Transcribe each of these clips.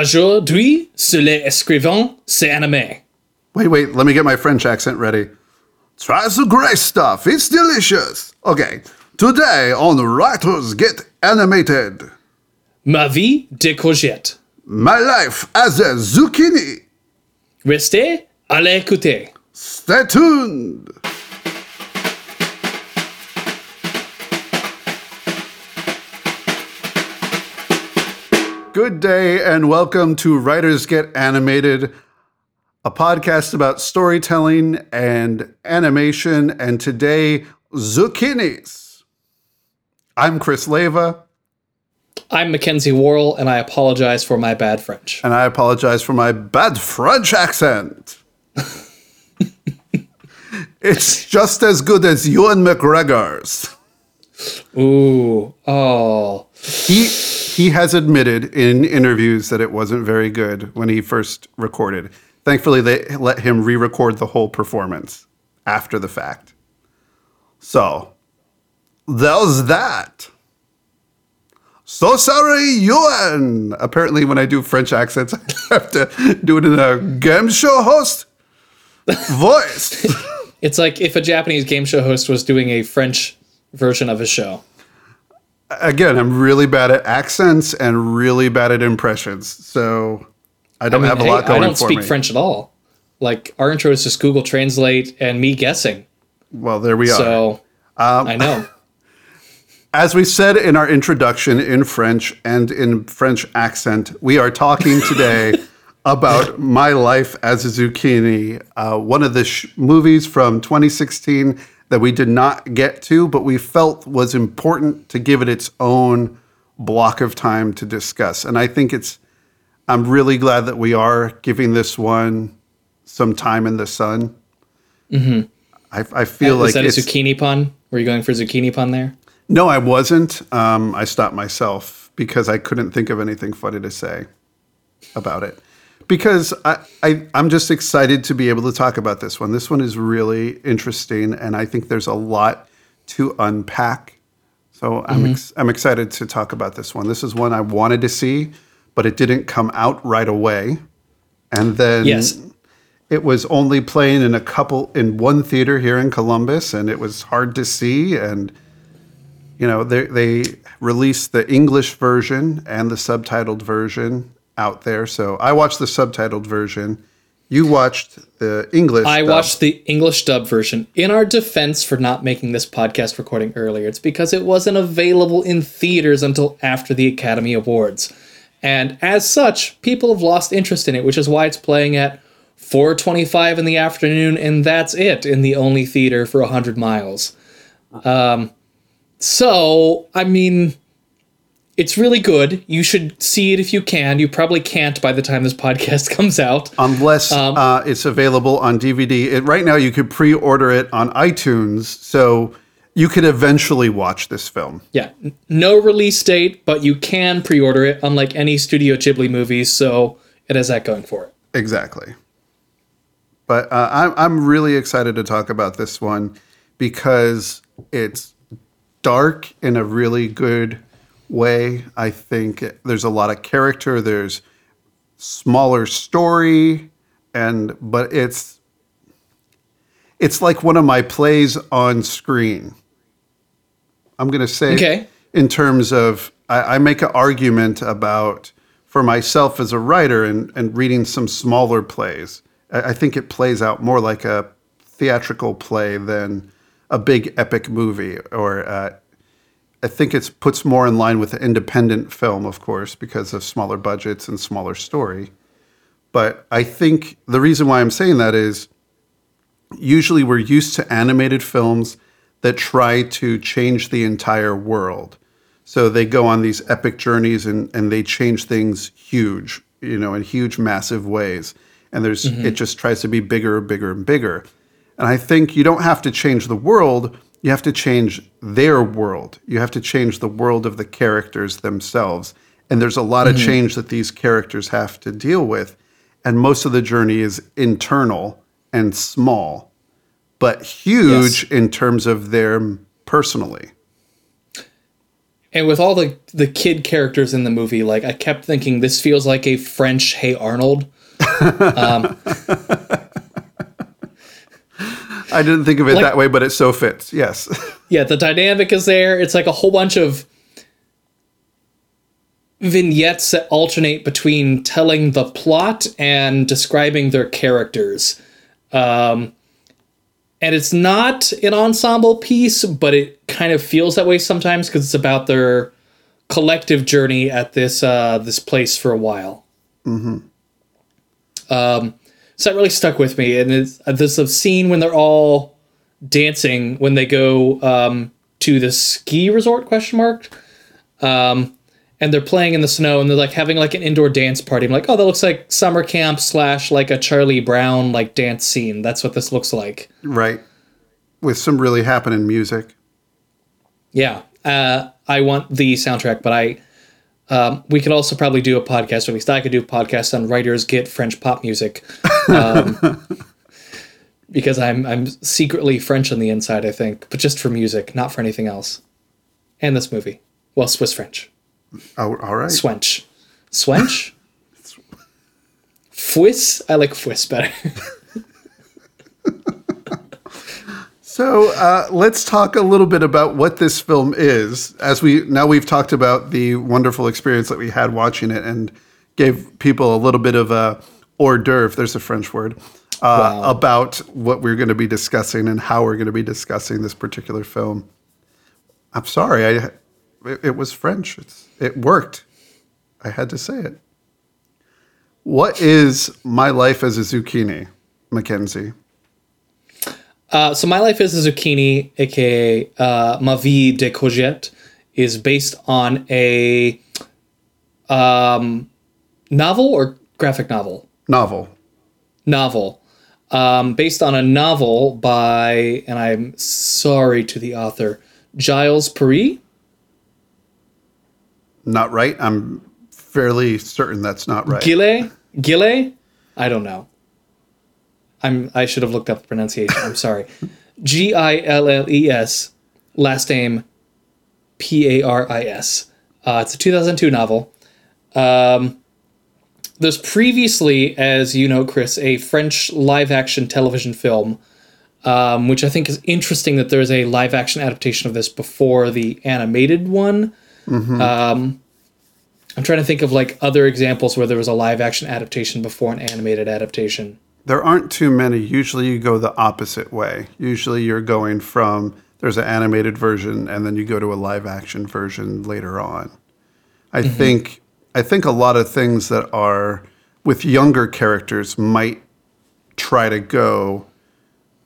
Aujourd'hui, les c'est animé. Wait, wait, let me get my French accent ready. Try the great stuff, it's delicious. Okay, today on Writers Get Animated, Ma vie de courgette. my life as a zucchini. Restez à l'écouter. Stay tuned. Good day and welcome to Writers Get Animated, a podcast about storytelling and animation, and today, zucchinis. I'm Chris Leva, I'm Mackenzie Worrell, and I apologize for my bad French. and I apologize for my bad French accent. it's just as good as Ewan McGregor's. Ooh, oh. He he has admitted in interviews that it wasn't very good when he first recorded. Thankfully, they let him re-record the whole performance after the fact. So there's that. So sorry, Ewan. Apparently, when I do French accents, I have to do it in a game show host voice. It's like if a Japanese game show host was doing a French version of a show. Again, I'm really bad at accents and really bad at impressions, so I don't I mean, have a hey, lot going on. I don't speak me. French at all. Like our intro is just Google Translate and me guessing. Well, there we are. So Um, I know. As we said in our introduction in French and in French accent, we are talking today about My Life as a Zucchini, uh, one of the sh- movies from 2016 that we did not get to, but we felt was important to give it its own block of time to discuss. And I think it's, I'm really glad that we are giving this one some time in the sun. Mm-hmm. I, I feel Is like that a zucchini pun? Were you going for zucchini pun there? no, I wasn't. Um, I stopped myself because I couldn't think of anything funny to say about it. Because I, I, I'm just excited to be able to talk about this one. This one is really interesting, and I think there's a lot to unpack. So I'm, mm-hmm. ex- I'm excited to talk about this one. This is one I wanted to see, but it didn't come out right away. And then Yes. it was only playing in a couple in one theater here in Columbus, and it was hard to see. And you know, they they released the English version and the subtitled version out there. So I watched the subtitled version. You watched the English. I dub. watched the English dub version. In our defense for not making this podcast recording earlier, it's because it wasn't available in theaters until after the Academy Awards. And as such, people have lost interest in it, which is why it's playing at 4:25 in the afternoon and that's it in the only theater for 100 miles. Um so, I mean, it's really good. You should see it if you can. You probably can't by the time this podcast comes out. unless Um, uh, it's available on DVD. It, right now, you could pre-order it on iTunes, so you could eventually watch this film. Yeah, no release date, but you can pre-order it, unlike any Studio Ghibli movies. So it has that going for it. Exactly. But uh, I'm I'm really excited to talk about this one because it's dark in a really good way. I think there's a lot of character. There's smaller story, and but it's it's like one of my plays on screen. I'm gonna say Okay. in terms of I, I make an argument about for myself as a writer and, and reading some smaller plays. I, I think it plays out more like a theatrical play than a big epic movie or uh, I think it puts more in line with an independent film, of course, because of smaller budgets and smaller story. But I think the reason why I'm saying that is usually we're used to animated films that try to change the entire world. So they go on these epic journeys and, and they change things huge, you know, in huge, massive ways. And there's mm-hmm. it just tries to be bigger, bigger, and bigger. And I think you don't have to change the world, you have to change their world. You have to change the world of the characters themselves. And there's a lot of change that these characters have to deal with. And most of the journey is internal and small, but huge in terms of their personally. And with all the the kid characters in the movie, like I kept thinking this feels like a French Hey Arnold. Um, I didn't think of it Like- that way, but it so fits. Yes. yeah, the dynamic is there. It's like a whole bunch of vignettes that alternate between telling the plot and describing their characters. Um, and it's not an ensemble piece, but it kind of feels that way sometimes because it's about their collective journey at this uh, this place for a while. Mm-hmm. Um, so that really stuck with me, and it's, uh, there's a scene when they're all dancing when they go um, to the ski resort question mark? Um, and they're playing in the snow and they're like having like an indoor dance party. I'm like oh that looks like summer camp slash like a charlie brown like dance scene. That's what this looks like. Right. With some really happening music. yeah. Uh, i want the soundtrack but i um, we could also probably do a podcast or at least i could do a podcast on writers get french pop music um, because i'm i'm secretly french on the inside i think but just for music not for anything else and this movie well swiss french Oh, all right. Swench. Swench? Fwiss? I like Fwiss better. So uh, let's talk a little bit about what this film is. As we now we've talked about the wonderful experience that we had watching it, and gave people a little bit of a hors d'oeuvre. There's a French word uh, Wow. about what we're going to be discussing and how we're going to be discussing this particular film. I'm sorry, I it, it was French. It's, it worked. I had to say it. What is my life as a zucchini, Mackenzie? Uh, so My Life is a Zucchini, aka uh, Ma Vie de Courgette, is based on a um, novel or graphic novel? Novel. Novel. Um, based on a novel by, and I'm sorry to the author, Giles Paris. Not right. I'm fairly certain that's not right. Gillet? Gillet? I don't know. I'm I should have looked up the pronunciation. I'm sorry. G I L L E S, last name P A R I S. Uh, it's a 2002 novel. Um, there's previously, as you know, Chris, a French live action television film, um, which I think is interesting that there's a live action adaptation of this before the animated one. Um, I'm trying to think of like other examples where there was a live action adaptation before an animated adaptation. There aren't too many. Usually you go the opposite way. Usually you're going from there's an animated version and then you go to a live action version later on. I mm-hmm. think I think a lot of things that are with younger characters might try to go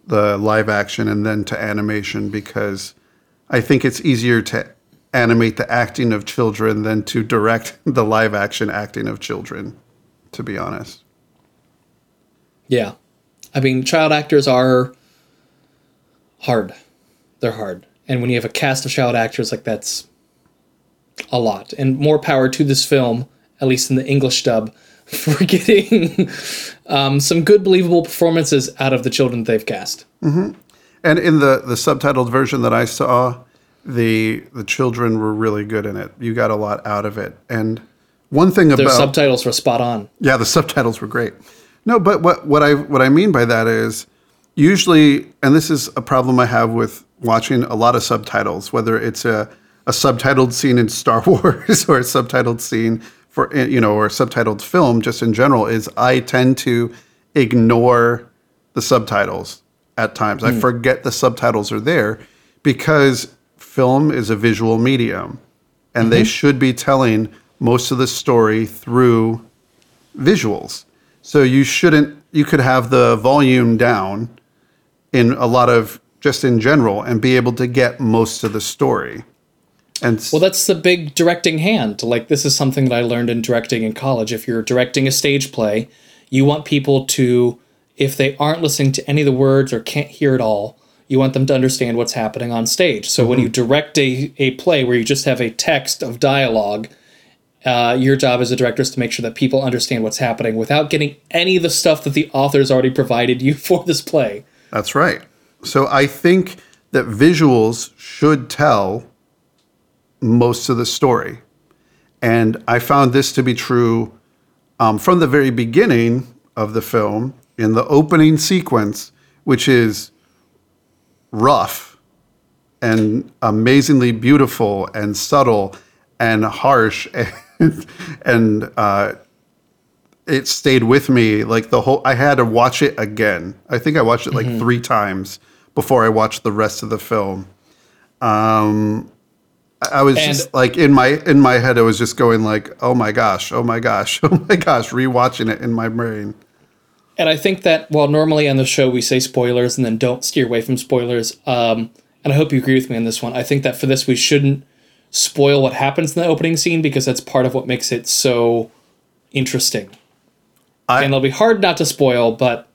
the live action and then to animation because I think it's easier to animate the acting of children than to direct the live action acting of children, to be honest. Yeah. I mean, child actors are hard. They're hard. And when you have a cast of child actors, like that's a lot. And more power to this film, at least in the English dub, for getting um, some good, believable performances out of the children they've cast. And in the, the subtitled version that I saw, the the children were really good in it. You got a lot out of it. And one thing about subtitles were spot on. yeah, the subtitles were great. No, but what what I what I mean by that is usually, and this is a problem I have with watching a lot of subtitles, whether it's a a subtitled scene in Star Wars or a subtitled scene for eh, you know or a subtitled film, just in general, is I tend to ignore the subtitles at times. I hmm. forget the subtitles are there because film is a visual medium and they mm-hmm. should be telling most of the story through visuals. So you shouldn't you could have the volume down in a lot of just in general and be able to get most of the story. And Well, that's the big directing hand. Like, this is something that I learned in directing in college. If you're directing a stage play, you want people to, if they aren't listening to any of the words or can't hear it all, you want them to understand what's happening on stage. So when mm-hmm. you direct a, a play where you just have a text of dialogue, uh, your job as a director is to make sure that people understand what's happening without getting any of the stuff that the author's already provided you for this play. That's right. So I think that visuals should tell most of the story. And I found this to be true um, from the very beginning of the film in the opening sequence, which is rough and amazingly beautiful and subtle and harsh and, uh, it stayed with me like the whole i had to watch it again. I think i watched it like three times before i watched the rest of the film. Um i was And- just like in my in my head i was just going like oh my gosh oh my gosh oh my gosh rewatching it in my brain. And I think that while normally on the show we say spoilers and then don't steer away from spoilers, um, and I hope you agree with me on this one, I think that for this we shouldn't spoil what happens in the opening scene because that's part of what makes it so interesting. I- and it'll be hard not to spoil, but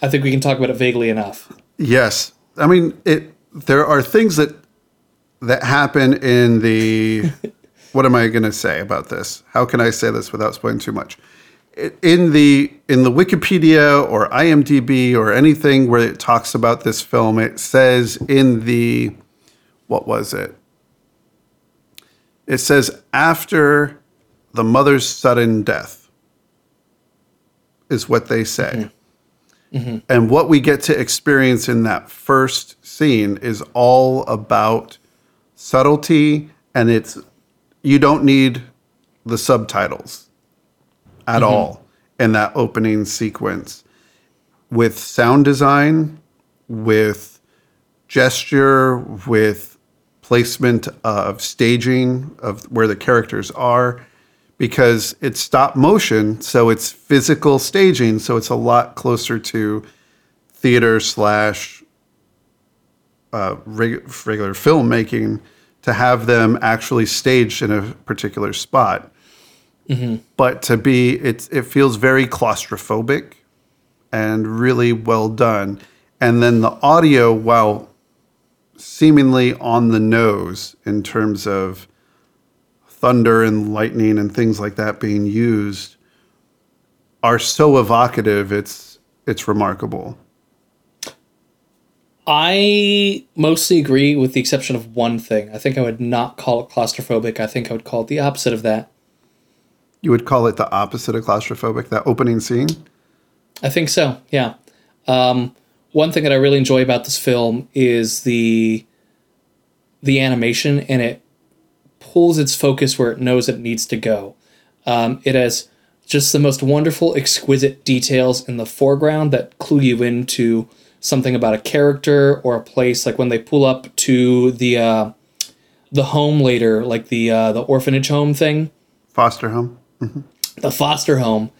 I think we can talk about it vaguely enough. Yes, I mean it. There are things that that happen in the. what am I going to say about this? How can I say this without spoiling too much? In the in the Wikipedia or IMDb or anything where it talks about this film, it says in the what was it? It says after the mother's sudden death is what they say. Mm-hmm. Mm-hmm. And what we get to experience in that first scene is all about subtlety and it's you don't need the subtitles at mm-hmm. all in that opening sequence. With sound design with gesture with placement of staging of where the characters are because it's stop motion, so it's physical staging, so it's a lot closer to theater slash uh, reg- regular filmmaking to have them actually staged in a particular spot. But to be, it it feels very claustrophobic and really well done. And then the audio, while seemingly on the nose in terms of thunder and lightning and things like that being used are so evocative it's it's remarkable I mostly agree with the exception of one thing. I think I would not call it claustrophobic. I think I would call it the opposite of that. you would call it the opposite of claustrophobic that opening scene I think so. Yeah. Um, one thing that I really enjoy about this film is the the animation, and it pulls its focus where it knows it needs to go. Um, it has just the most wonderful, exquisite details in the foreground that clue you into something about a character or a place. Like when they pull up to the uh, the home later, like the uh, the orphanage home thing foster home the foster home.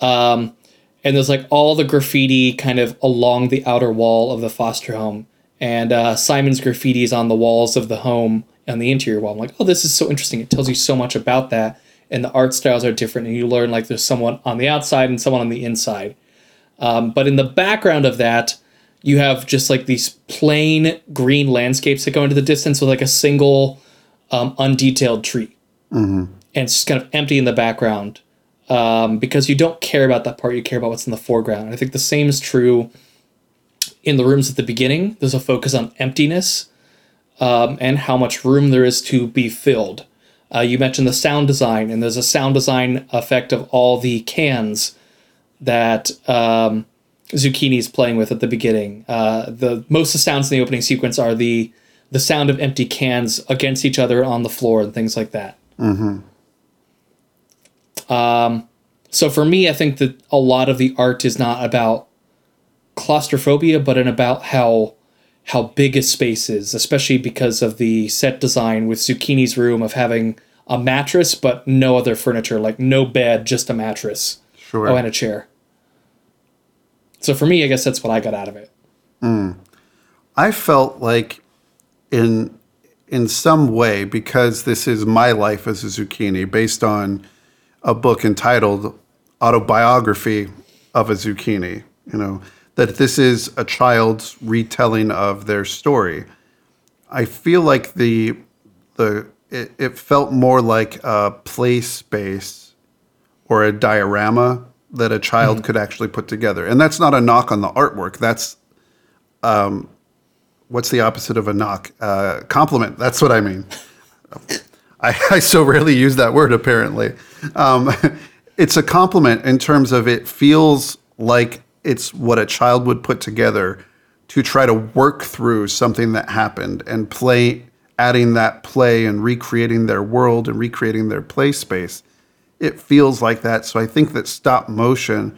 Um, and there's like all the graffiti kind of along the outer wall of the foster home. And uh, Simon's graffiti is on the walls of the home and the interior wall. I'm like, oh, this is so interesting. It tells you so much about that. And the art styles are different. And you learn like there's someone on the outside and someone on the inside. Um, but in the background of that, you have just like these plain green landscapes that go into the distance with like a single um, undetailed tree and it's just kind of empty in the background um, because you don't care about that part. You care about what's in the foreground. And I think the same is true in the rooms at the beginning. There's a focus on emptiness um, and how much room there is to be filled. Uh, you mentioned the sound design, and there's a sound design effect of all the cans that um, Zucchini's playing with at the beginning. Uh, the most of the sounds in the opening sequence are the the sound of empty cans against each other on the floor and things like that. Um, so for me, I think that a lot of the art is not about claustrophobia, but in about how how big a space is, especially because of the set design with Zucchini's room of having a mattress but no other furniture, like no bed, just a mattress. Sure. Oh, and a chair. So for me, I guess that's what I got out of it. I felt like in in some way because this is my life as a zucchini based on a book entitled Autobiography of a Zucchini, you know, that this is a child's retelling of their story. I feel like the the it, it felt more like a play space or a diorama that a child could actually put together. And that's not a knock on the artwork. That's what's the opposite of a knock? Uh, compliment. That's what I mean. I, I so rarely use that word apparently. Um, it's a compliment in terms of it feels like it's what a child would put together to try to work through something that happened and play adding that play and recreating their world and recreating their play space it feels like that so i think that stop motion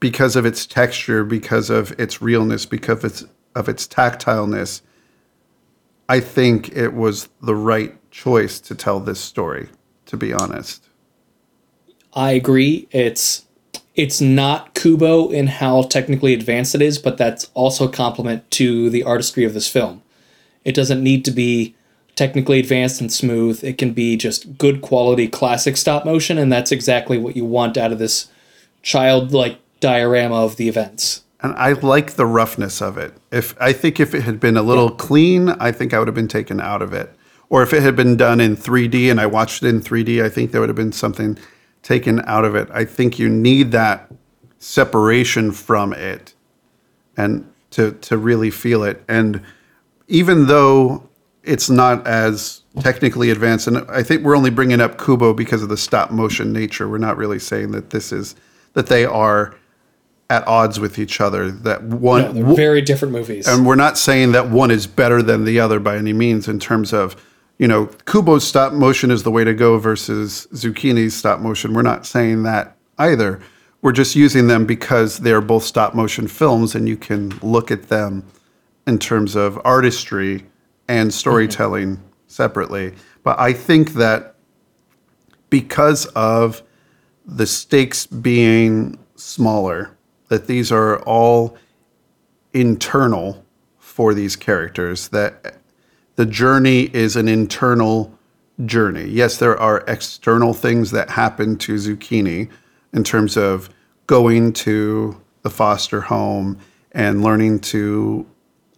because of its texture because of its realness because of its of its tactileness i think it was the right choice to tell this story to be honest I agree. It's it's not Kubo in how technically advanced it is, but that's also a compliment to the artistry of this film. It doesn't need to be technically advanced and smooth. It can be just good quality classic stop motion, and that's exactly what you want out of this childlike diorama of the events. And I like the roughness of it. If I think if it had been a little yeah. clean, I think I would have been taken out of it. Or if it had been done in 3D and I watched it in 3D, I think there would have been something taken out of it. I think you need that separation from it and to to really feel it. And even though it's not as technically advanced, and I think we're only bringing up Kubo because of the stop motion nature. We're not really saying that this is that they are at odds with each other. That one, no, they're very different movies, and we're not saying that one is better than the other by any means in terms of you know, Kubo's stop motion is the way to go versus Zucchini's stop motion. We're not saying that either. We're just using them because they're both stop motion films and you can look at them in terms of artistry and storytelling mm-hmm. separately. But I think that because of the stakes being smaller, that these are all internal for these characters, that the journey is an internal journey. Yes, there are external things that happen to Zucchini in terms of going to the foster home and learning to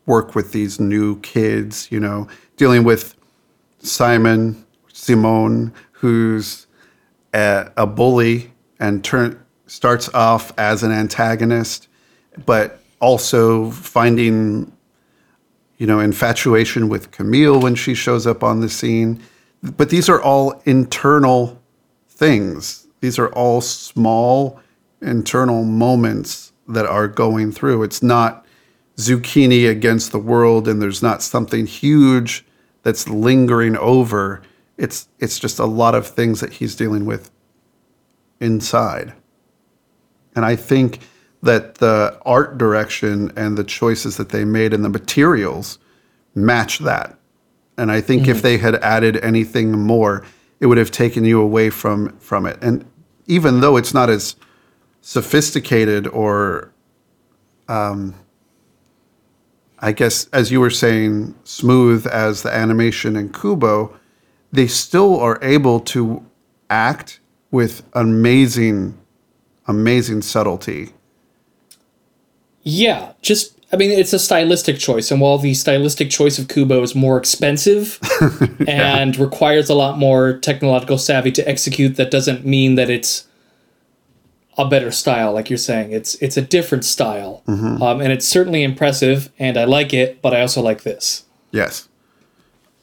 work with these new kids, you know, dealing with Simon, Simone, who's a, a bully and turn, starts off as an antagonist, but also finding you know, infatuation with Camille when she shows up on the scene. But these are all internal things. These are all small internal moments that are going through. It's not zucchini against the world and there's not something huge that's lingering over. It's it's just a lot of things that he's dealing with inside. And I think that the art direction and the choices that they made and the materials match that. And I think mm-hmm. if they had added anything more, it would have taken you away from from it. And even though it's not as sophisticated or um, I guess as you were saying, smooth as the animation in Kubo, they still are able to act with amazing, amazing subtlety yeah, just I mean, it's a stylistic choice, and while the stylistic choice of Kubo is more expensive yeah. and requires a lot more technological savvy to execute, that doesn't mean that it's a better style. Like you're saying, it's it's a different style, mm-hmm. um, and it's certainly impressive, and I like it. But I also like this. Yes,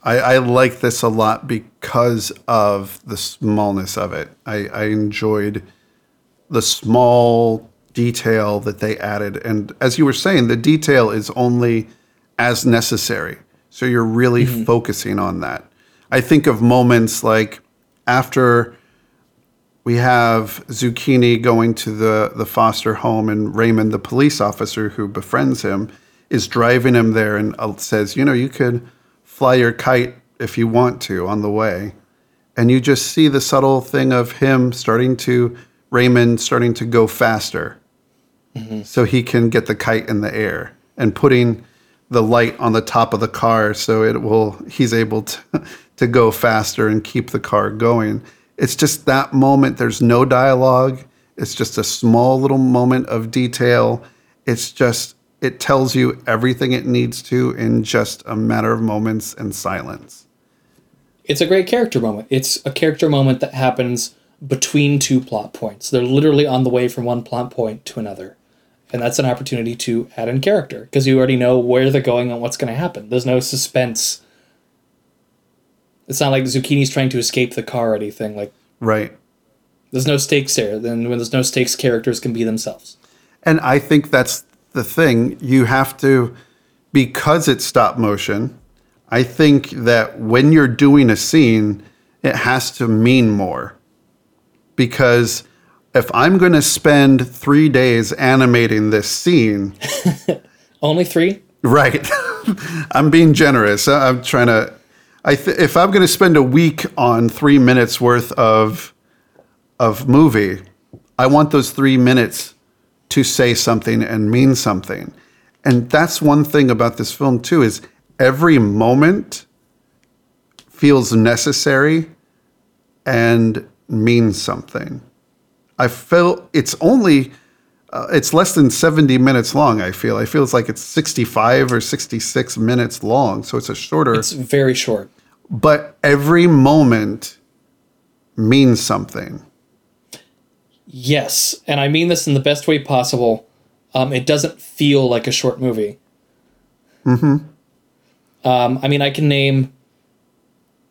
I, I like this a lot because of the smallness of it. I, I enjoyed the small detail that they added. And as you were saying, the detail is only as necessary. So you're really mm-hmm. focusing on that. I think of moments like after we have Zucchini going to the, the foster home, and Raymond, the police officer who befriends him, is driving him there and uh, says, You know, you could fly your kite if you want to on the way. And you just see the subtle thing of him starting to, Raymond starting to go faster mm-hmm. so he can get the kite in the air and putting the light on the top of the car so it will he's able to to go faster and keep the car going. It's just that moment there's no dialogue. It's just a small little moment of detail. It's just it tells you everything it needs to in just a matter of moments and silence. It's a great character moment. It's a character moment that happens between two plot points. They're literally on the way from one plot point to another and that's an opportunity to add in character because you already know where they're going and what's going to happen. There's no suspense It's not like Zucchini's trying to escape the car or anything. Like Right. there's no stakes there. Then when there's no stakes, characters can be themselves. And I think that's the thing. You have to, because it's stop motion, I think that when you're doing a scene, it has to mean more. Because if I'm going to spend three days animating this scene, Only three. right, I'm being generous. I'm trying to. I th- if I'm going to spend a week on three minutes worth of of movie, I want those three minutes to say something and mean something. And that's one thing about this film too is every moment feels necessary and means something. I feel it's only uh, it's less than 70 minutes long, I feel. I feel it's like it's 65 or 66 minutes long, so it's a shorter It's very short. but every moment means something. Yes, and I mean this in the best way possible. Um, it doesn't feel like a short movie. Mm-hmm. Um, I mean, I can name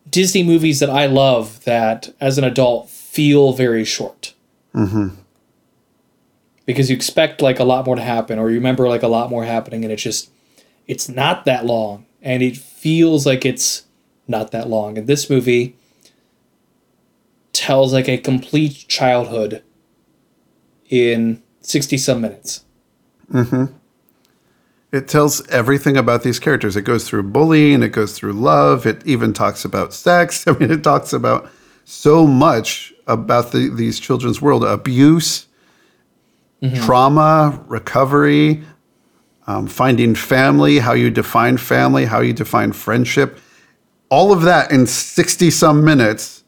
Disney movies that I love that, as an adult, feel very short. Mm-hmm. Because you expect like a lot more to happen, or you remember like a lot more happening, and it's just it's not that long, and it feels like it's not that long. And this movie tells like a complete childhood in 60 some minutes. It tells everything about these characters. It goes through bullying, it goes through love, it even talks about sex. I mean, it talks about so much about the, these children's world abuse, trauma, recovery, um, finding family, how you define family, how you define friendship. All of that in 60 some minutes,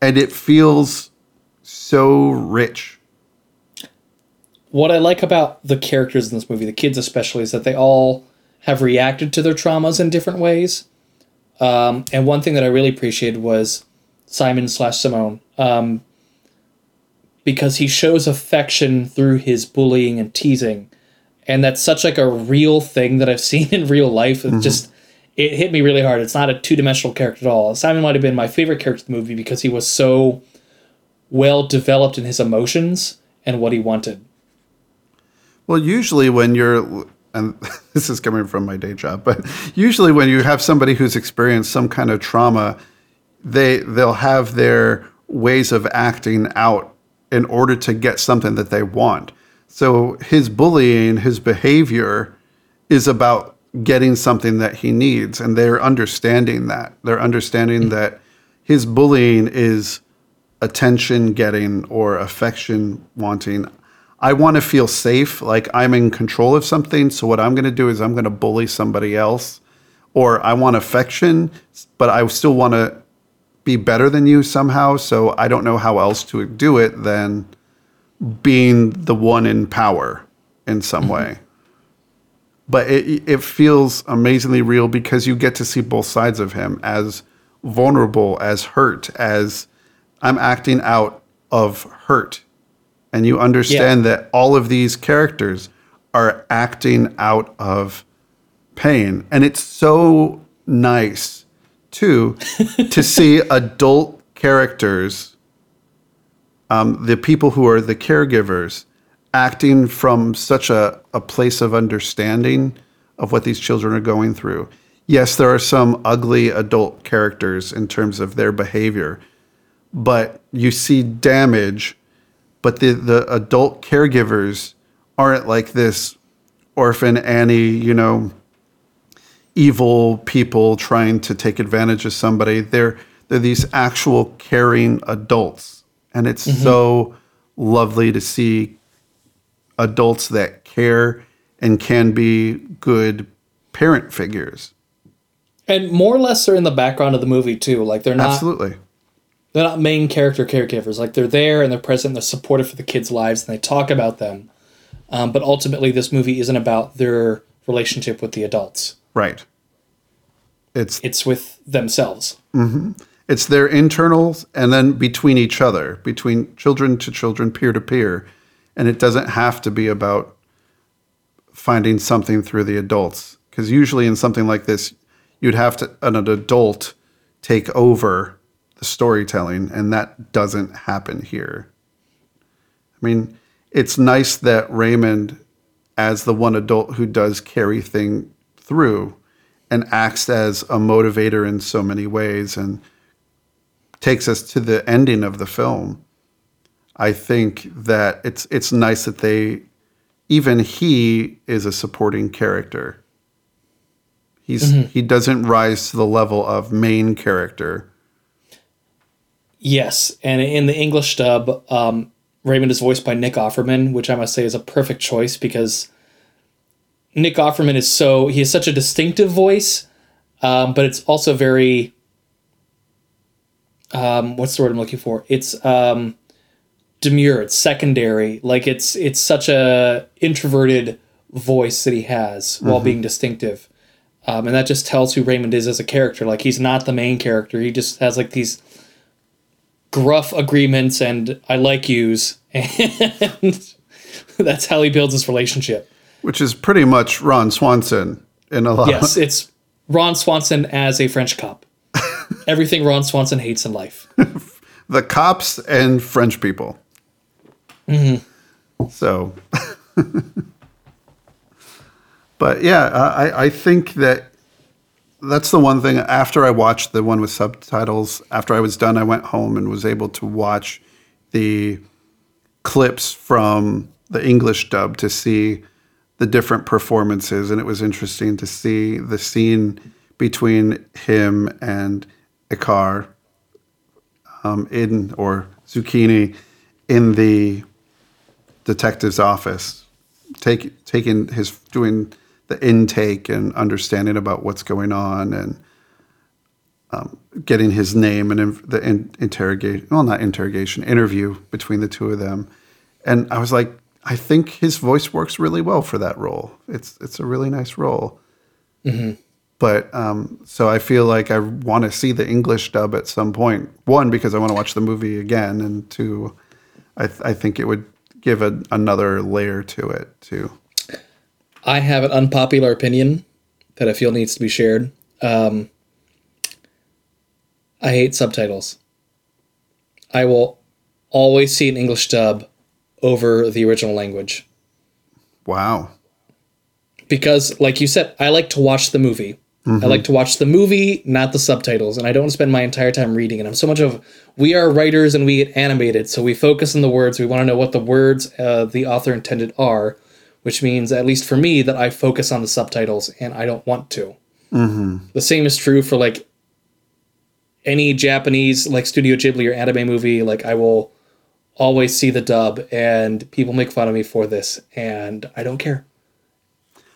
and it feels so rich. What I like about the characters in this movie, the kids especially, is that they all have reacted to their traumas in different ways. Um, and one thing that I really appreciated was Simon slash Simone, um, because he shows affection through his bullying and teasing, and that's such like a real thing that I've seen in real life. It just it hit me really hard. It's not a two dimensional character at all. Simon might have been my favorite character in the movie because he was so well developed in his emotions and what he wanted. Well, usually when you're, and this is coming from my day job, but usually when you have somebody who's experienced some kind of trauma, they they'll have their ways of acting out in order to get something that they want. So his bullying, his behavior, is about getting something that he needs, and they're understanding that. They're understanding that his bullying is attention getting or affection wanting. I want to feel safe, like I'm in control of something. So what I'm going to do is I'm going to bully somebody else, or I want affection, but I still want to be better than you somehow. So I don't know how else to do it than being the one in power in some mm-hmm. way. But it it feels amazingly real because you get to see both sides of him as vulnerable, as hurt, as I'm acting out of hurt and you understand that all of these characters are acting out of pain and it's so nice too to see adult characters um, the people who are the caregivers acting from such a, a place of understanding of what these children are going through. Yes there are some ugly adult characters in terms of their behavior but you see damage but the the adult caregivers aren't like this orphan Annie, you know, evil people trying to take advantage of somebody. They're they're these actual caring adults, and it's so lovely to see adults that care and can be good parent figures. And more or less they're in the background of the movie too. Like they're not Absolutely. they're not main character caregivers. Like they're there and they're present, And they're supportive for the kids' lives, and they talk about them. Um, but ultimately, this movie isn't about their relationship with the adults. Right. It's It's with themselves. Mm-hmm. It's their internals and then between each other, between children to children, peer to peer. And it doesn't have to be about finding something through the adults. Because usually in something like this, you'd have to, an adult take over the storytelling, and that doesn't happen here. I mean, it's nice that Raymond, as the one adult who does carry thing through, and acts as a motivator in so many ways, and takes us to the ending of the film. I think that it's it's nice that they even he is a supporting character. He's he doesn't rise to the level of main character. Yes, and in the English dub, um, Raymond is voiced by Nick Offerman, which I must say is a perfect choice because Nick Offerman is so he has such a distinctive voice, um, but it's also very um, what's the word I'm looking for? It's um, demure. It's secondary. Like it's it's such a introverted voice that he has while being distinctive, um, and that just tells who Raymond is as a character. Like he's not the main character. He just has like these gruff agreements and I like yous, and that's how he builds his relationship. Which is pretty much Ron Swanson in a lot. Yes, it's Ron Swanson as a French cop. Everything Ron Swanson hates in life. the cops and French people. Mm-hmm. So, but yeah, I, I think that that's the one thing. After I watched the one with subtitles, after I was done, I went home and was able to watch the clips from the English dub to see the different performances, and it was interesting to see the scene between him and Icare um, in or Zucchini in the detective's office, take, taking his doing the intake and understanding about what's going on and um, getting his name and the in, interrogation well not interrogation interview between the two of them. And I was like I think his voice works really well for that role it's it's a really nice role but um, so I feel like I want to see the English dub at some point. One because I want to watch the movie again, and two, I, th- I think it would give a, another layer to it too. I have an unpopular opinion that I feel needs to be shared. Um, I hate subtitles. I will always see an English dub over the original language Wow. because, like you said, I like to watch the movie. I like to watch the movie, not the subtitles, and I don't spend my entire time reading. And I'm so much of we are writers and we get animated, so we focus on the words. We want to know what the words uh, the author intended are, which means, at least for me, that I focus on the subtitles and I don't want to. The same is true for like any Japanese like Studio Ghibli or anime movie. Like I will always see the dub, and people make fun of me for this, and I don't care.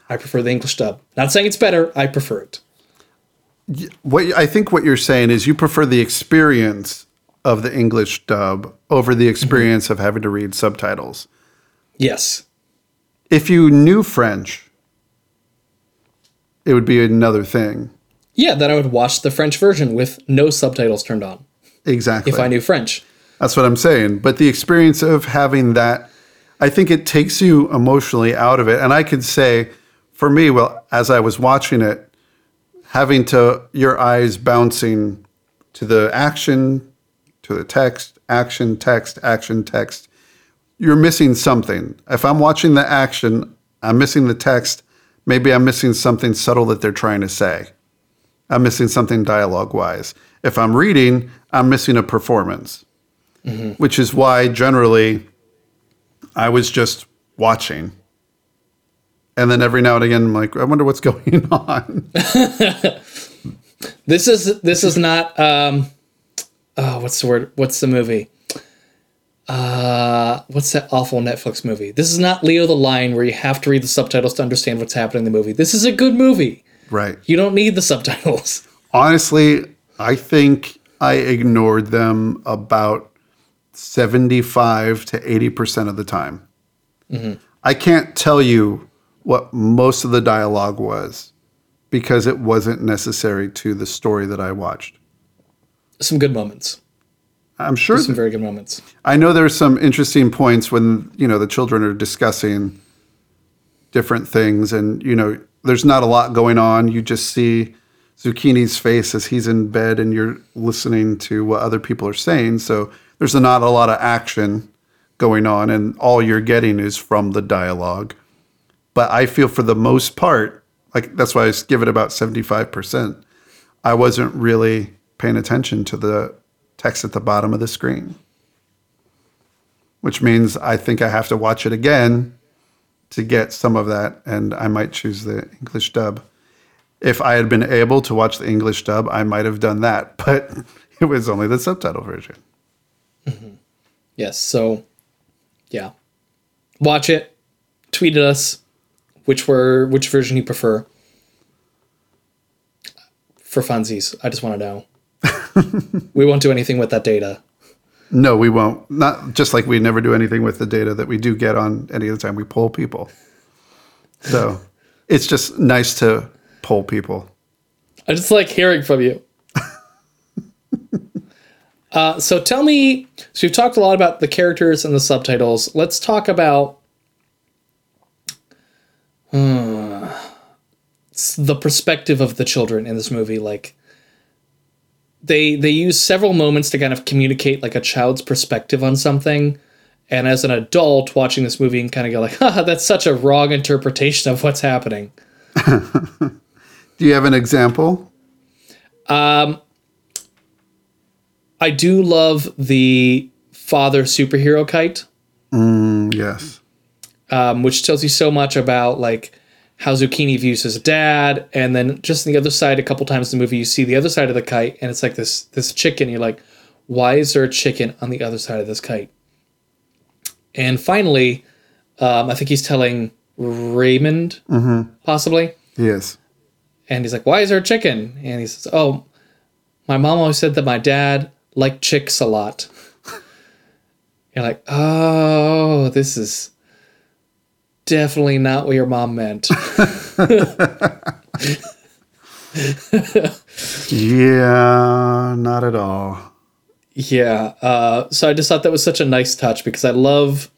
I prefer the English dub. Not saying it's better. I prefer it. What I think what you're saying is you prefer the experience of the English dub over the mm-hmm. experience of having to read subtitles. Yes. If you knew French, it would be another thing. Yeah, then I would watch the French version with no subtitles turned on Exactly. if I knew French. That's what I'm saying. But the experience of having that, I think it takes you emotionally out of it. And I could say, for me, well, as I was watching it, having to your eyes bouncing to the action, to the text, action, text, action, text, you're missing something. If I'm watching the action, I'm missing the text. Maybe I'm missing something subtle that they're trying to say. I'm missing something dialogue wise. If I'm reading, I'm missing a performance which is why generally I was just watching. And then every now and again, I'm like, I wonder what's going on. This is this is not um oh what's the word what's the movie? Uh what's that awful Netflix movie? This is not Leo the Lion where you have to read the subtitles to understand what's happening in the movie. This is a good movie. right. You don't need the subtitles. Honestly, I think I ignored them about 75 to 80% of the time. Mm-hmm. I can't tell you what most of the dialogue was because it wasn't necessary to the story that I watched. Some good moments. I'm sure Some very good moments. I know there's some interesting points when you know the children are discussing different things, and you know there's not a lot going on. You just see Zucchini's face as he's in bed and you're listening to what other people are saying. So there's not a lot of action going on, and all you're getting is from the dialogue. But I feel for the most part, like that's why I give it about 75%. I wasn't really paying attention to the text at the bottom of the screen, which means I think I have to watch it again to get some of that, and I might choose the English dub. If I had been able to watch the English dub, I might have done that, but it was only the subtitle version. Yes. So, yeah, watch it. Tweet at us which were which version you prefer. For funsies, I just want to know. we won't do anything with that data. No, we won't. Not just like we never do anything with the data that we do get on any of the time we poll people. So it's just nice to poll people. I just like hearing from you. Uh, so tell me. So you've talked a lot about the characters and the subtitles. Let's talk about uh, the perspective of the children in this movie. Like they they use several moments to kind of communicate like a child's perspective on something. And as an adult watching this movie and kind of go like, Haha, that's such a wrong interpretation of what's happening. Do you have an example? I do love the father superhero kite, Yes. um, which tells you so much about like how Zucchini views his dad, and then just on the other side, a couple times in the movie, you see the other side of the kite, and it's like this this chicken. You're like, why is there a chicken on the other side of this kite? And finally, um, I think he's telling Raymond, possibly, Yes. and he's like, "Why is there a chicken?" And he says, "Oh, my mom always said that my dad liked chicks a lot." You're like, "Oh, this is definitely not what your mom meant." Yeah, not at all. yeah. Uh, so I just thought that was such a nice touch because I love,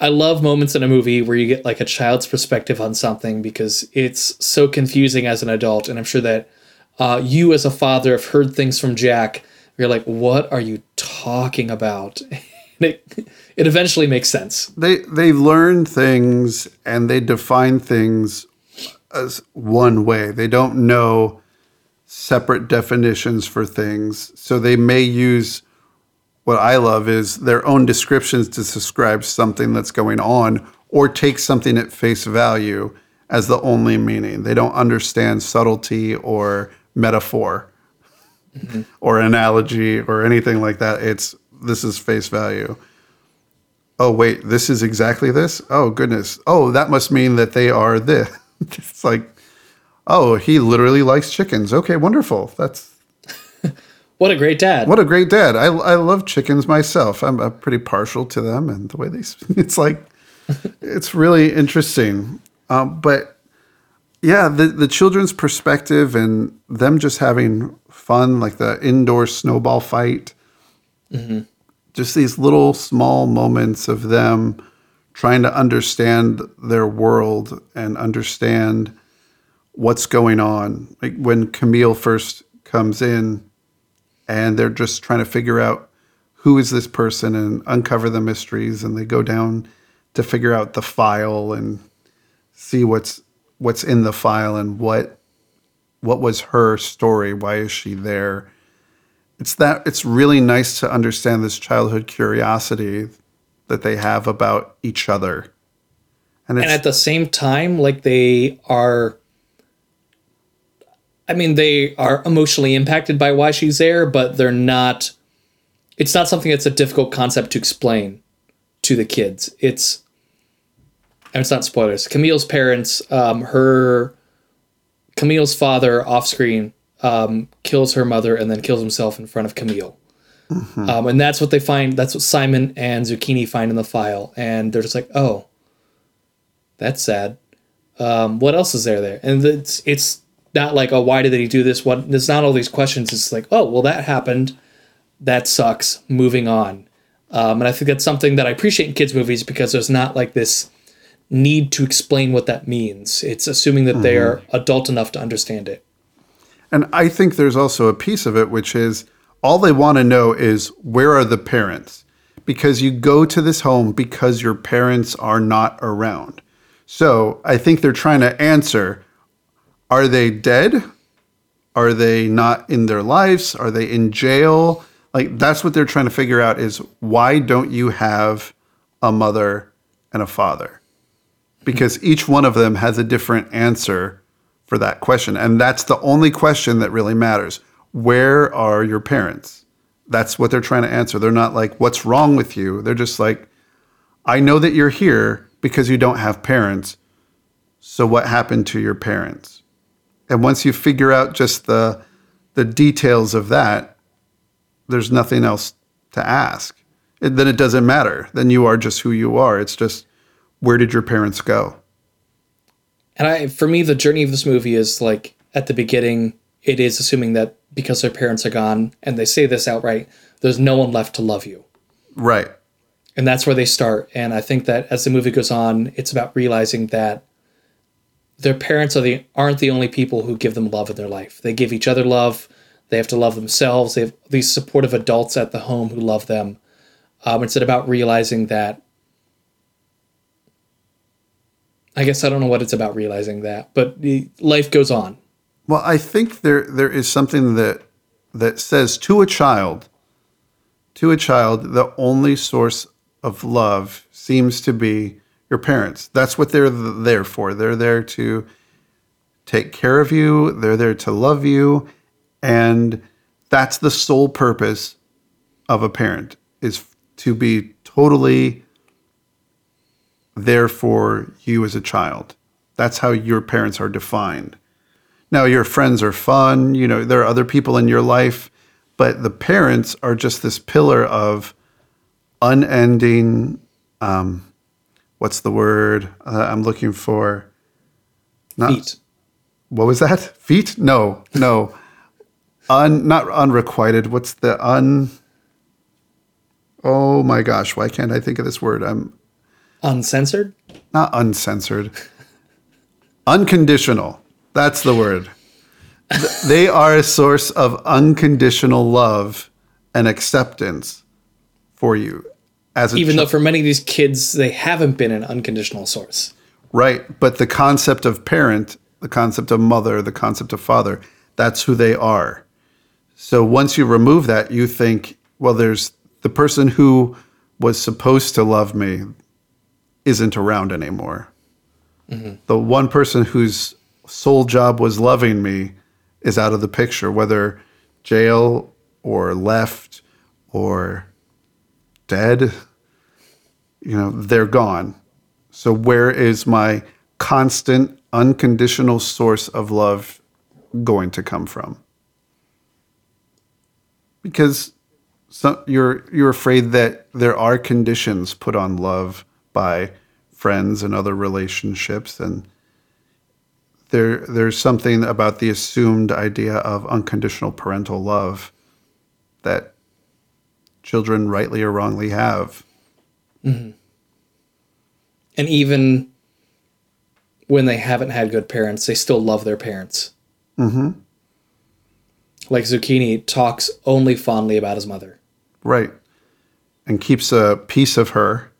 I love moments in a movie where you get like a child's perspective on something because it's so confusing as an adult, and I'm sure that uh, you as a father have heard things from Jack. You're like, "What are you talking about?" It it eventually makes sense. They they learn things and they define things as one way. They don't know separate definitions for things. So they may use what I love is their own descriptions to describe something that's going on or take something at face value as the only meaning. They don't understand subtlety or metaphor or analogy or anything like that. It's this is face value. Oh wait, this is exactly this? Oh goodness. Oh, that must mean that they are this. it's like oh, he literally likes chickens. Okay, wonderful. That's What a great dad! what a great dad. I, I love chickens myself. I'm uh, pretty partial to them and the way they. It's like, it's really interesting. Um, but yeah, the the children's perspective and them just having fun, like the indoor snowball fight. Mm-hmm. Just these little small moments of them trying to understand their world and understand what's going on. Like when Camille first comes in and they're just trying to figure out who is this person and uncover the mysteries and they go down to figure out the file and see what's what's in the file and what what was her story? Why is she there? It's that it's really nice to understand this childhood curiosity that they have about each other. And it's and at the same time like they are i mean they are emotionally impacted by why she's there but they're not it's not something that's a difficult concept to explain to the kids. It's and it's not spoilers. Camille's parents um, her camille's father off screen um, kills her mother and then kills himself in front of camille um, and that's what they find that's what simon and zucchini find in the file and they're just like oh that's sad. Um, what else is there there? And it's it's not like oh why did he do this? What there's not all these questions. It's like oh well that happened, that sucks. Moving on. Um, and I think that's something that I appreciate in kids movies because there's not like this need to explain what that means. It's assuming that they mm-hmm. are adult enough to understand it. And I think there's also a piece of it, which is all they want to know is where are the parents? Because you go to this home because your parents are not around. So I think they're trying to answer are they dead? Are they not in their lives? Are they in jail? Like that's what they're trying to figure out is why don't you have a mother and a father? Because each one of them has a different answer for that question. And that's the only question that really matters. Where are your parents? That's what they're trying to answer. They're not like, what's wrong with you? They're just like, I know that you're here because you don't have parents. So what happened to your parents? And once you figure out just the the details of that, there's nothing else to ask. Then it doesn't matter. Then you are just who you are. It's just where did your parents go? And I, for me, the journey of this movie is like at the beginning, it is assuming that because their parents are gone, and they say this outright, there's no one left to love you. Right. And that's where they start. And I think that as the movie goes on, it's about realizing that their parents are the aren't the only people who give them love in their life. They give each other love. They have to love themselves. They have these supportive adults at the home who love them. Um, it's about realizing that. I guess I don't know what it's about realizing that, but life goes on. Well, I think there there is something that that says to a child, to a child, the only source of love seems to be your parents. That's what they're there for. They're there to take care of you, they're there to love you, and that's the sole purpose of a parent is to be totally there for you as a child. That's how your parents are defined. Now, your friends are fun, you know, there are other people in your life, but the parents are just this pillar of unending um, what's the word uh, I'm looking for? Not, Feet. What was that? Feet? No, no. Un, not unrequited. What's the un? Oh my gosh! Why can't I think of this word? I'm uncensored. Not uncensored. Unconditional. That's the word. they are a source of unconditional love and acceptance for you as even ch- though for many of these kids they haven't been an unconditional source right but the concept of parent the concept of mother the concept of father that's who they are so once you remove that you think well there's the person who was supposed to love me isn't around anymore mm-hmm. the one person whose sole job was loving me is out of the picture whether jail or left or dead, you know, they're gone. So where is my constant, unconditional source of love going to come from? Because so you're you're afraid that there are conditions put on love by friends and other relationships and there there's something about the assumed idea of unconditional parental love that children rightly or wrongly have. Mm-hmm. And even when they haven't had good parents, they still love their parents. Mm-hmm. Like Zucchini talks only fondly about his mother. Right. And keeps a piece of her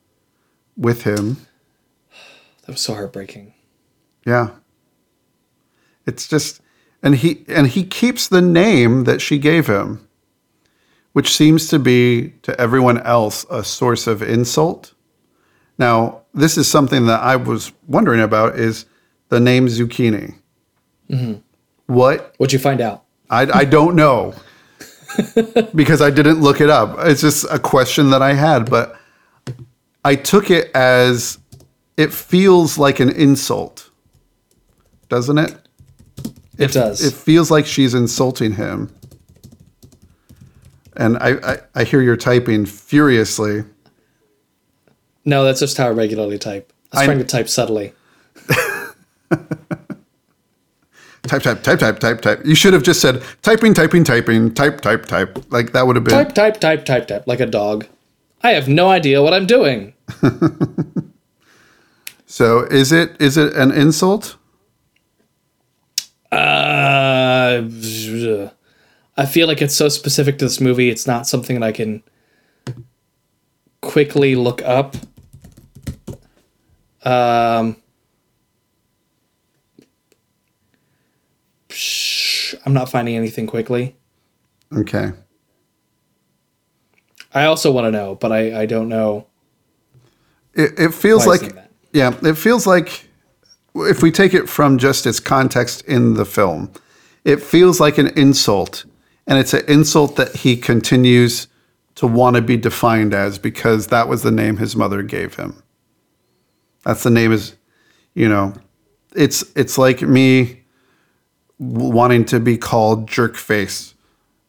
with him. That was so heartbreaking. Yeah. It's just and he and he keeps the name that she gave him which seems to be to everyone else a source of insult. Now, this is something that I was wondering about is the name zucchini. Mm-hmm. What? What'd you find out? I, I don't know because I didn't look it up. It's just a question that I had, but I took it as it feels like an insult, doesn't it? It, it does. It feels like she's insulting him. And I, I, I hear you're typing furiously. No, that's just how I regularly type. I was I, trying to type subtly. type, type, type, type, type, type. You should have just said typing, typing, typing, type, type, type. Like that would have been type, type, type, type, type, like a dog. I have no idea what I'm doing. so is it is it an insult? Uh. I feel like it's so specific to this movie. It's not something that I can quickly look up. Um, I'm not finding anything quickly. Okay. I also want to know, but I, I don't know. It, it feels like yeah, it feels like if we take it from just its context in the film, it feels like an insult, and it's an insult that he continues to want to be defined as because that was the name his mother gave him. That's the name is, you know, it's it's like me wanting to be called jerk face.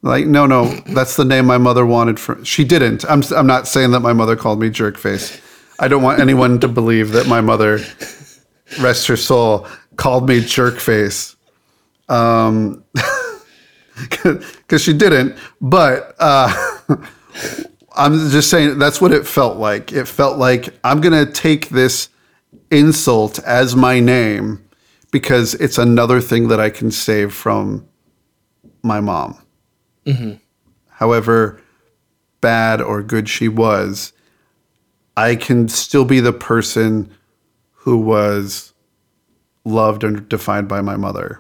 Like no no, that's the name my mother wanted for. She didn't. I'm I'm not saying that my mother called me jerk face. I don't want anyone to believe that my mother, rest her soul, called me jerk face. Um, because she didn't. But uh, I'm just saying that's what it felt like. It felt like I'm gonna take this insult as my name because it's another thing that I can save from my mom. However bad or good she was, I can still be the person who was loved and defined by my mother.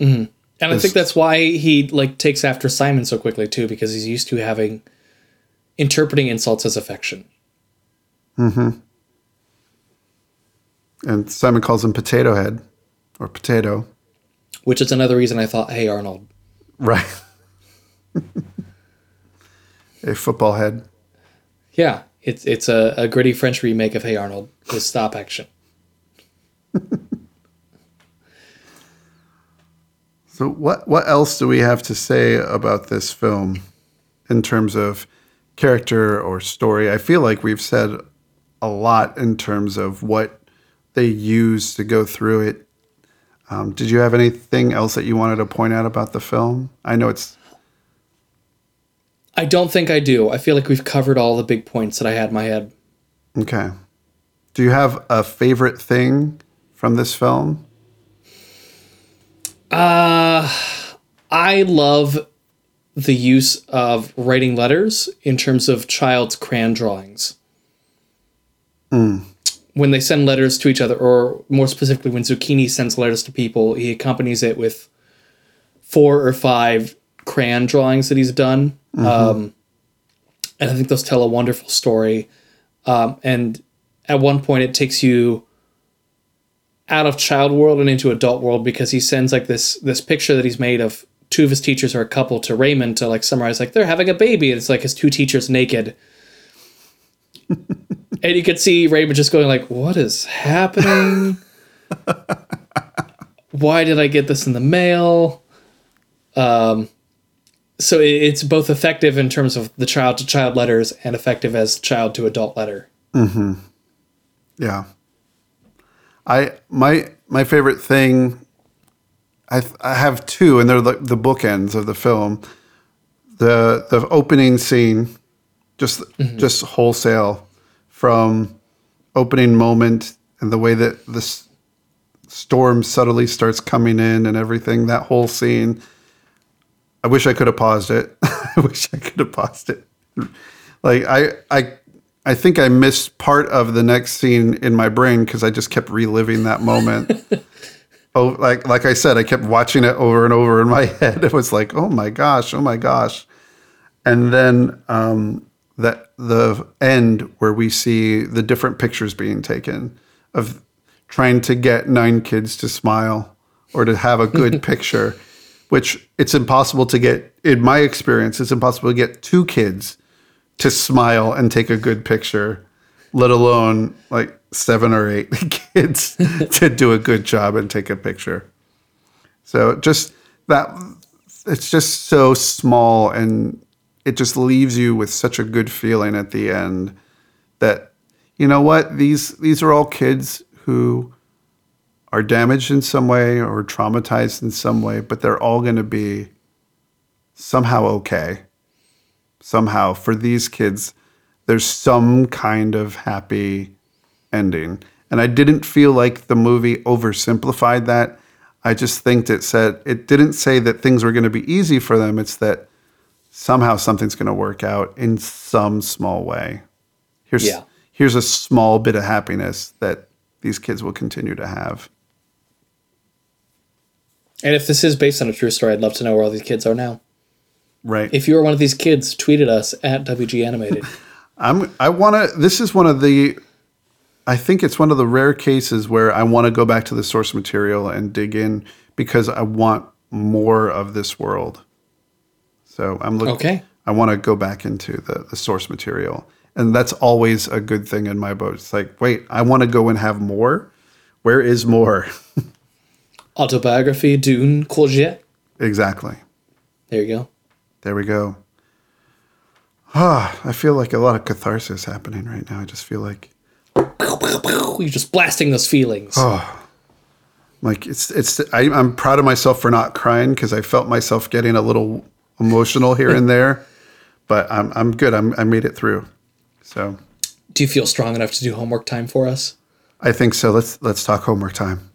Mm-hmm. And I think that's why he like takes after Simon so quickly too, because he's used to having interpreting insults as affection. Mm-hmm. And Simon calls him Potato Head or Potato. Which is another reason I thought, hey Arnold. Right. a football head. Yeah, it's it's a, a gritty French remake of Hey Arnold with stop action. So what what else do we have to say about this film in terms of character or story? I feel like we've said a lot in terms of what they use to go through it. Um, did you have anything else that you wanted to point out about the film? I know it's I don't think I do. I feel like we've covered all the big points that I had in my head. okay. Do you have a favorite thing from this film? Uh, I love the use of writing letters in terms of child's crayon drawings. Hmm. When they send letters to each other, or more specifically, when Zucchini sends letters to people, he accompanies it with four or five crayon drawings that he's done. Um, and I think those tell a wonderful story. Um, and at one point, it takes you out of child world and into adult world because he sends like this this picture that he's made of two of his teachers are a couple to Raymond to like summarize like they're having a baby and it's like his two teachers naked. and you could see Raymond just going like, "What is happening? Why did I get this in the mail?" Um so it's both effective in terms of the child to child letters and effective as child to adult letter. Hmm. Yeah. I my my favorite thing I I have two and they're the, the bookends of the film. The the opening scene just just wholesale from opening moment and the way that this storm subtly starts coming in and everything that whole scene I wish I could have paused it. I wish I could have paused it. Like I I I think I missed part of the next scene in my brain because I just kept reliving that moment. oh, like like I said, I kept watching it over and over in my head. It was like, oh my gosh, oh my gosh. And then um, that the end where we see the different pictures being taken of trying to get nine kids to smile or to have a good picture, which it's impossible to get. In my experience, it's impossible to get two kids to smile and take a good picture, let alone like seven or eight kids to do a good job and take a picture. So just that, it's just so small and it just leaves you with such a good feeling at the end that you know what these these are all kids who are damaged in some way or traumatized in some way, but they're all going to be somehow okay somehow for these kids there's some kind of happy ending and i didn't feel like the movie oversimplified that I just think it said it didn't say that things were going to be easy for them. It's that somehow something's going to work out in some small way. Here's Yeah. here's a small bit of happiness that these kids will continue to have. And if this is based on a true story, I'd love to know where all these kids are now. Right. If you are one of these kids, tweet at us at WG Animated. I'm I want to this is one of the I think it's one of the rare cases where I want to go back to the source material and dig in because I want more of this world. So I'm looking Okay. I want to go back into the, the source material. And that's always a good thing in my boat. It's like, wait, I want to go and have more. Where is more? Autobiography, d'une, Courgette. exactly. There you go. There we go. Ah, I feel like a lot of catharsis happening right now. I just feel like You're just blasting those feelings. like it's it's I, I'm proud of myself for not crying because I felt myself getting a little emotional here and there, but I'm I'm good. I'm I made it through. So Do you feel strong enough to do homework time for us? I think so. Let's let's talk homework time.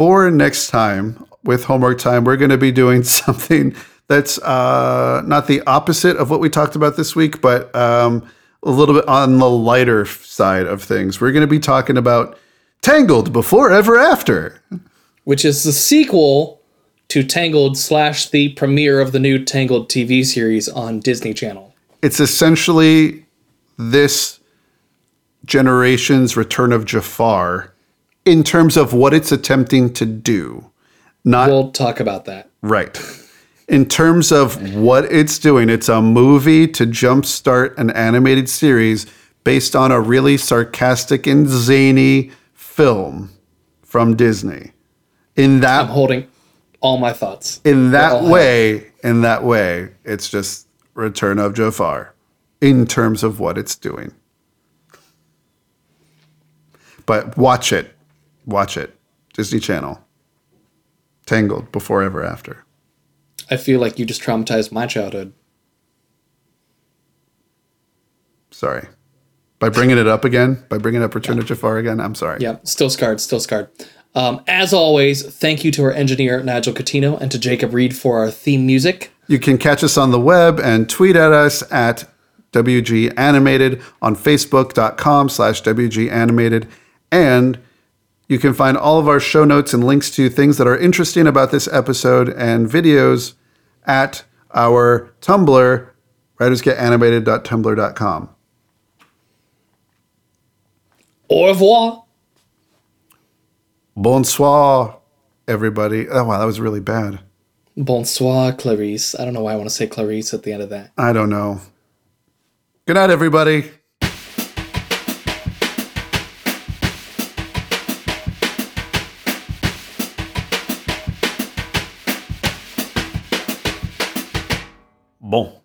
For next time with homework time, we're going to be doing something that's uh, not the opposite of what we talked about this week, but um, a little bit on the lighter side of things. We're going to be talking about Tangled Before Ever After. Which is the sequel to Tangled slash the premiere of the new Tangled TV series on Disney Channel. it's essentially this generation's return of Jafar in terms of what it's attempting to do. Not We'll talk about that. right. In terms of what it's doing, it's a movie to jumpstart an animated series based on a really sarcastic and zany film from Disney. In that I'm holding all my thoughts. in that way, in that way, it's just Return of Jafar in terms of what it's doing. But watch it. Watch it. Disney Channel. Tangled before ever after. I feel like you just traumatized my childhood. Sorry. By bringing it up again, by bringing up Return of Jafar again, I'm sorry. Yeah, still scarred, still scarred. Um, as always, thank you to our engineer, Nigel Catino, and to Jacob Reed for our theme music. You can catch us on the web and tweet at us at WG Animated on Facebook.com slash WG Animated. And you can find all of our show notes and links to things that are interesting about this episode and videos at our Tumblr, writersgetanimated.tumblr.com. Au revoir. Bonsoir, everybody. Oh, wow, that was really bad. Bonsoir, Clarice. I don't know why I want to say Clarice at the end of that. I don't know. Good night, everybody. Bom,